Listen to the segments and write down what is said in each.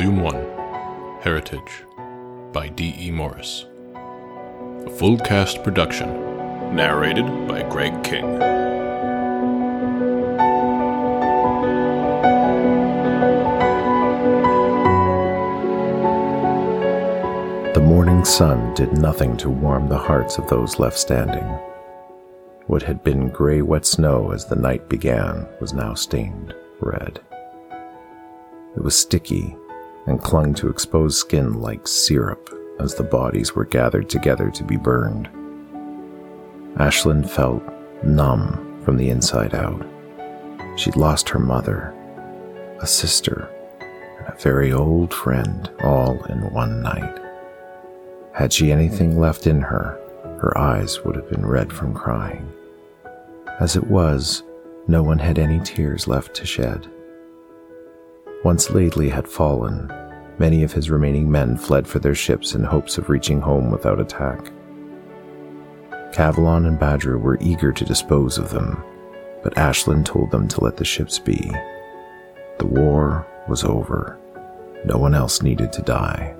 Volume 1 Heritage by D.E. Morris. A full cast production, narrated by Greg King. The morning sun did nothing to warm the hearts of those left standing. What had been gray wet snow as the night began was now stained red. It was sticky and clung to exposed skin like syrup as the bodies were gathered together to be burned. Ashlyn felt numb from the inside out. She'd lost her mother, a sister, and a very old friend all in one night. Had she anything left in her, her eyes would have been red from crying. As it was, no one had any tears left to shed. Once Laidley had fallen, many of his remaining men fled for their ships in hopes of reaching home without attack. Cavalon and Badru were eager to dispose of them, but Ashlyn told them to let the ships be. The war was over. No one else needed to die.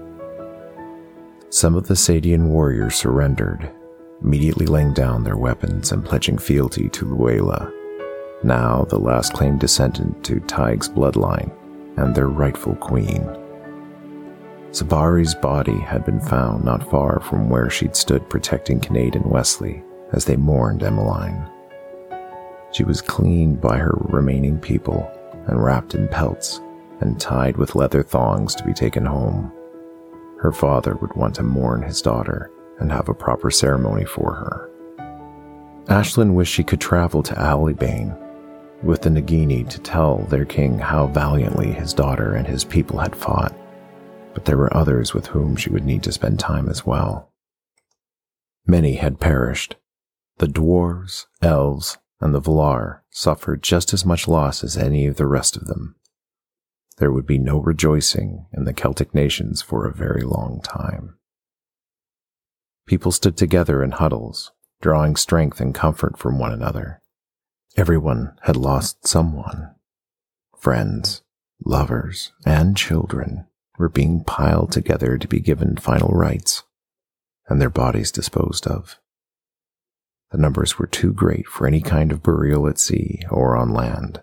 Some of the Sadian warriors surrendered, immediately laying down their weapons and pledging fealty to Luela, now the last claimed descendant to Tig's bloodline and their rightful queen. Sabari's body had been found not far from where she'd stood protecting Kinnaid and Wesley as they mourned Emmeline. She was cleaned by her remaining people and wrapped in pelts and tied with leather thongs to be taken home. Her father would want to mourn his daughter and have a proper ceremony for her. Ashlyn wished she could travel to Allybane with the Nagini to tell their king how valiantly his daughter and his people had fought, but there were others with whom she would need to spend time as well. Many had perished. The dwarves, elves, and the Valar suffered just as much loss as any of the rest of them. There would be no rejoicing in the Celtic nations for a very long time. People stood together in huddles, drawing strength and comfort from one another. Everyone had lost someone. Friends, lovers, and children were being piled together to be given final rites and their bodies disposed of. The numbers were too great for any kind of burial at sea or on land.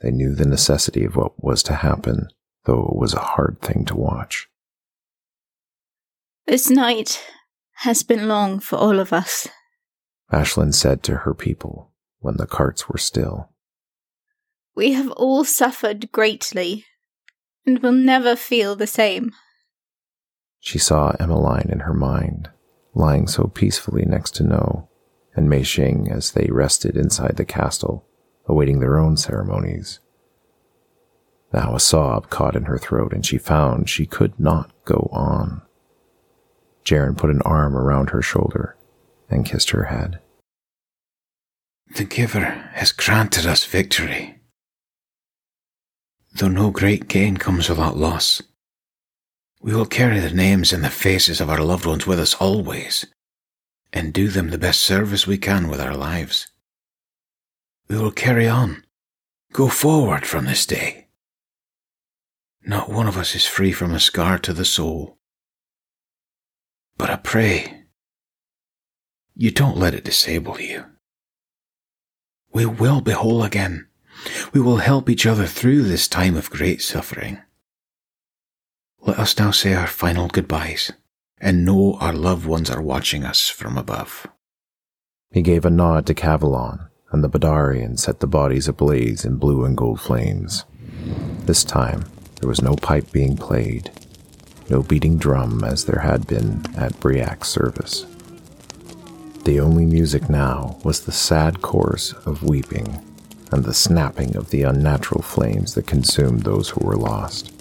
They knew the necessity of what was to happen, though it was a hard thing to watch. This night has been long for all of us, Ashlyn said to her people when the carts were still. We have all suffered greatly, and will never feel the same. She saw Emmeline in her mind, lying so peacefully next to No, and Mei Xing as they rested inside the castle, awaiting their own ceremonies. Now a sob caught in her throat, and she found she could not go on. Jaren put an arm around her shoulder and kissed her head. The Giver has granted us victory. Though no great gain comes without loss, we will carry the names and the faces of our loved ones with us always, and do them the best service we can with our lives. We will carry on, go forward from this day. Not one of us is free from a scar to the soul. But I pray, you don't let it disable you. We will be whole again. We will help each other through this time of great suffering. Let us now say our final goodbyes and know our loved ones are watching us from above. He gave a nod to Cavalon, and the Badarian set the bodies ablaze in blue and gold flames. This time, there was no pipe being played, no beating drum as there had been at Briac's service. The only music now was the sad chorus of weeping and the snapping of the unnatural flames that consumed those who were lost.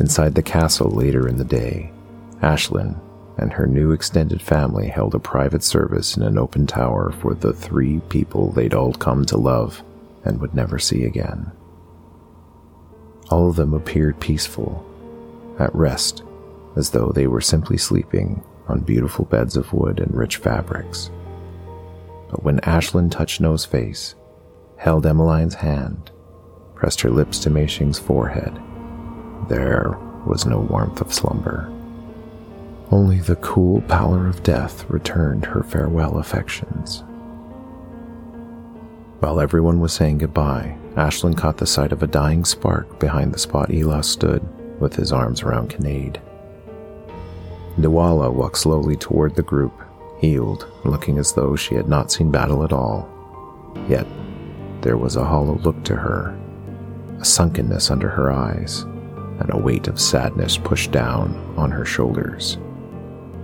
Inside the castle later in the day, Ashlyn and her new extended family held a private service in an open tower for the three people they'd all come to love and would never see again. All of them appeared peaceful, at rest, as though they were simply sleeping on beautiful beds of wood and rich fabrics. But when Ashlyn touched No's face, held Emmeline's hand, pressed her lips to Meixing's forehead, there was no warmth of slumber. Only the cool pallor of death returned her farewell affections. While everyone was saying goodbye, Ashlyn caught the sight of a dying spark behind the spot Elah stood, with his arms around Kinnaid. Dewala walked slowly toward the group, healed, looking as though she had not seen battle at all. Yet, there was a hollow look to her, a sunkenness under her eyes, and a weight of sadness pushed down on her shoulders.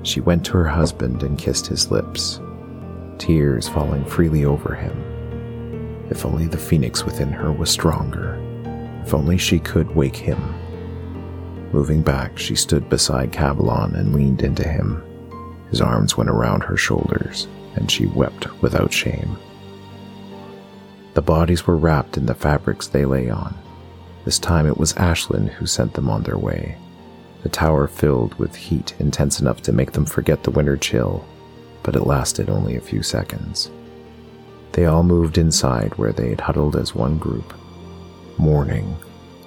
She went to her husband and kissed his lips, tears falling freely over him. If only the phoenix within her was stronger. If only she could wake him. Moving back, she stood beside Cavalon and leaned into him. His arms went around her shoulders, and she wept without shame. The bodies were wrapped in the fabrics they lay on. This time it was Ashlyn who sent them on their way. The tower filled with heat intense enough to make them forget the winter chill, but it lasted only a few seconds. They all moved inside where they had huddled as one group, mourning,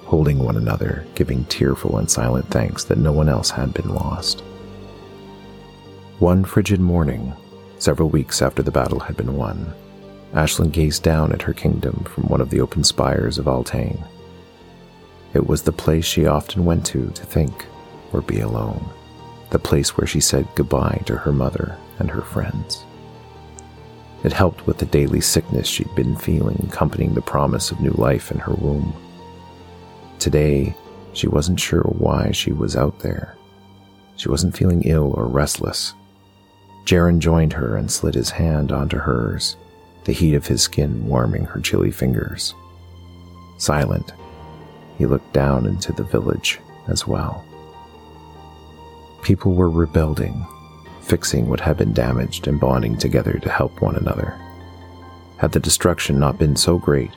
holding one another, giving tearful and silent thanks that no one else had been lost. One frigid morning, several weeks after the battle had been won, Ashlyn gazed down at her kingdom from one of the open spires of Altain. It was the place she often went to to think or be alone, the place where she said goodbye to her mother and her friends. It helped with the daily sickness she'd been feeling, accompanying the promise of new life in her womb. Today, she wasn't sure why she was out there. She wasn't feeling ill or restless. Jaren joined her and slid his hand onto hers, the heat of his skin warming her chilly fingers. Silent, he looked down into the village as well. People were rebuilding, fixing what had been damaged and bonding together to help one another. Had the destruction not been so great,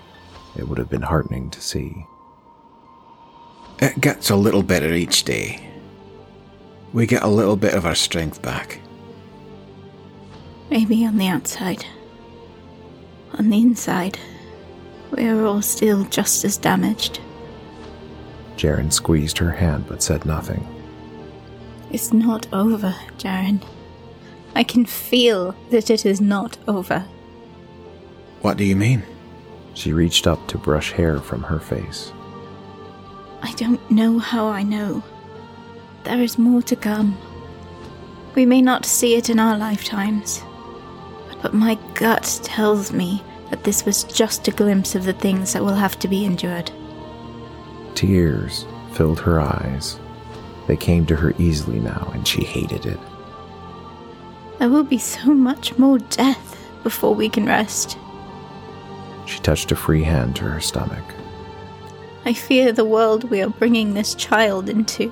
it would have been heartening to see. It gets a little better each day. We get a little bit of our strength back. Maybe on the outside. On the inside, we are all still just as damaged. Jaren squeezed her hand but said nothing. It's not over, Jaren. I can feel that it is not over. What do you mean? She reached up to brush hair from her face. I don't know how I know. There is more to come. We may not see it in our lifetimes, but my gut tells me that this was just a glimpse of the things that will have to be endured. Tears filled her eyes. They came to her easily now, and she hated it. There will be so much more death before we can rest. She touched a free hand to her stomach. I fear the world we are bringing this child into.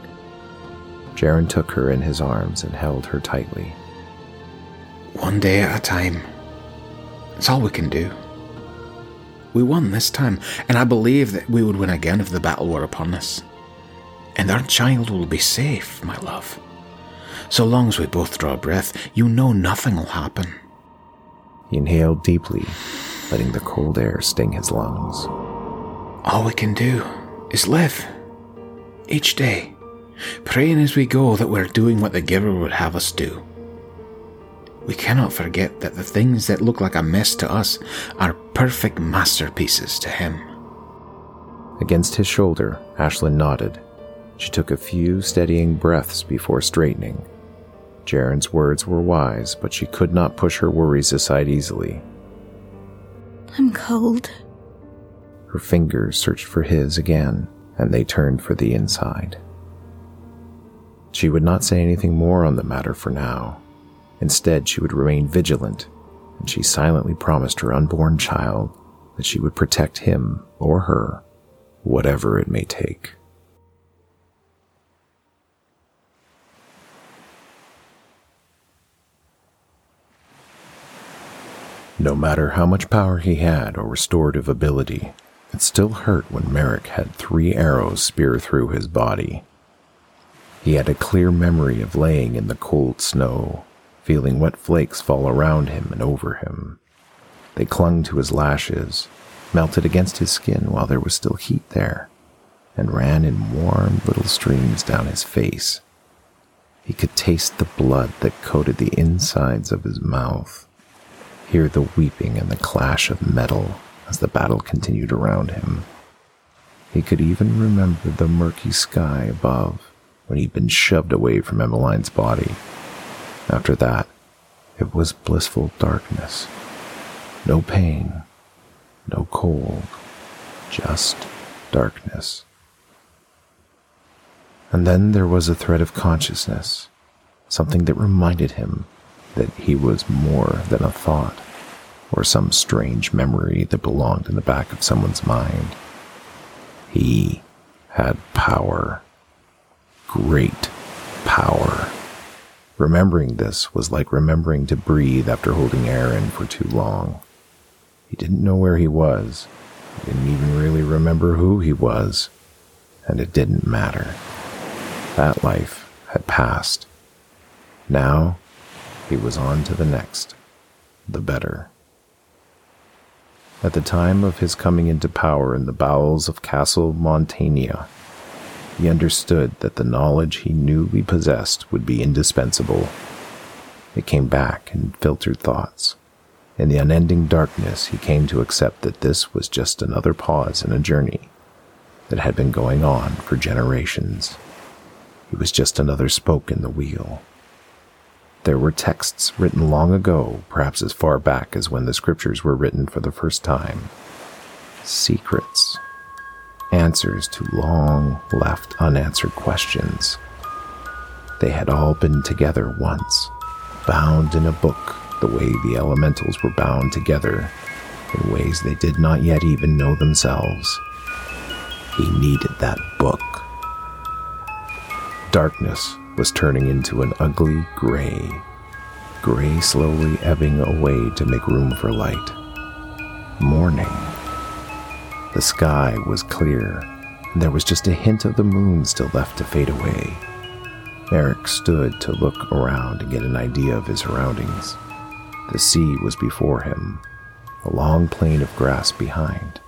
Jaren took her in his arms and held her tightly. One day at a time. It's all we can do. We won this time, and I believe that we would win again if the battle were upon us. And our child will be safe, my love. So long as we both draw breath, you know nothing will happen. He inhaled deeply, letting the cold air sting his lungs. All we can do is live. Each day, praying as we go that we're doing what the Giver would have us do. We cannot forget that the things that look like a mess to us are perfect masterpieces to him. Against his shoulder, Ashlyn nodded. She took a few steadying breaths before straightening. Jaren's words were wise, but she could not push her worries aside easily. I'm cold. Her fingers searched for his again, and they turned for the inside. She would not say anything more on the matter for now. Instead, she would remain vigilant, and she silently promised her unborn child that she would protect him or her, whatever it may take. No matter how much power he had or restorative ability, it still hurt when Merrick had three arrows spear through his body. He had a clear memory of laying in the cold snow, feeling wet flakes fall around him and over him. They clung to his lashes, melted against his skin while there was still heat there, and ran in warm little streams down his face. He could taste the blood that coated the insides of his mouth, hear the weeping and the clash of metal as the battle continued around him. He could even remember the murky sky above when he'd been shoved away from Emmeline's body. After that, it was blissful darkness. No pain, no cold, just darkness. And then there was a thread of consciousness, something that reminded him that he was more than a thought or some strange memory that belonged in the back of someone's mind. He had power. Great power. Remembering this was like remembering to breathe after holding air in for too long. He didn't know where he was. He didn't even really remember who he was. And it didn't matter. That life had passed. Now he was on to the next, the better. At the time of his coming into power in the bowels of Castle Montania, he understood that the knowledge he newly possessed would be indispensable. It came back in filtered thoughts. In the unending darkness, he came to accept that this was just another pause in a journey that had been going on for generations. He was just another spoke in the wheel. There were texts written long ago, perhaps as far back as when the scriptures were written for the first time. Secrets. Answers to long left unanswered questions. They had all been together once, bound in a book the way the elementals were bound together, in ways they did not yet even know themselves. He needed that book. Darkness was turning into an ugly gray, gray slowly ebbing away to make room for light. Morning. The sky was clear, and there was just a hint of the moon still left to fade away. Merrick stood to look around and get an idea of his surroundings. The sea was before him, a long plain of grass behind.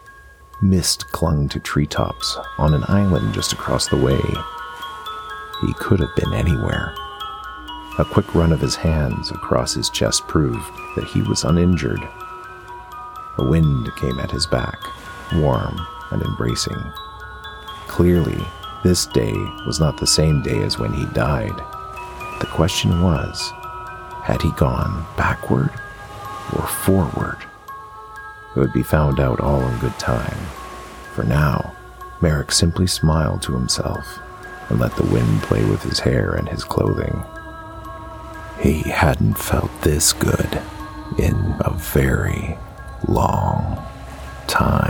Mist clung to treetops on an island just across the way, he could have been anywhere. A quick run of his hands across his chest proved that he was uninjured. A wind came at his back, warm and embracing. Clearly, this day was not the same day as when he died. The question was had he gone backward or forward? It would be found out all in good time. For now, Merrick simply smiled to himself and let the wind play with his hair and his clothing. He hadn't felt this good in a very long time.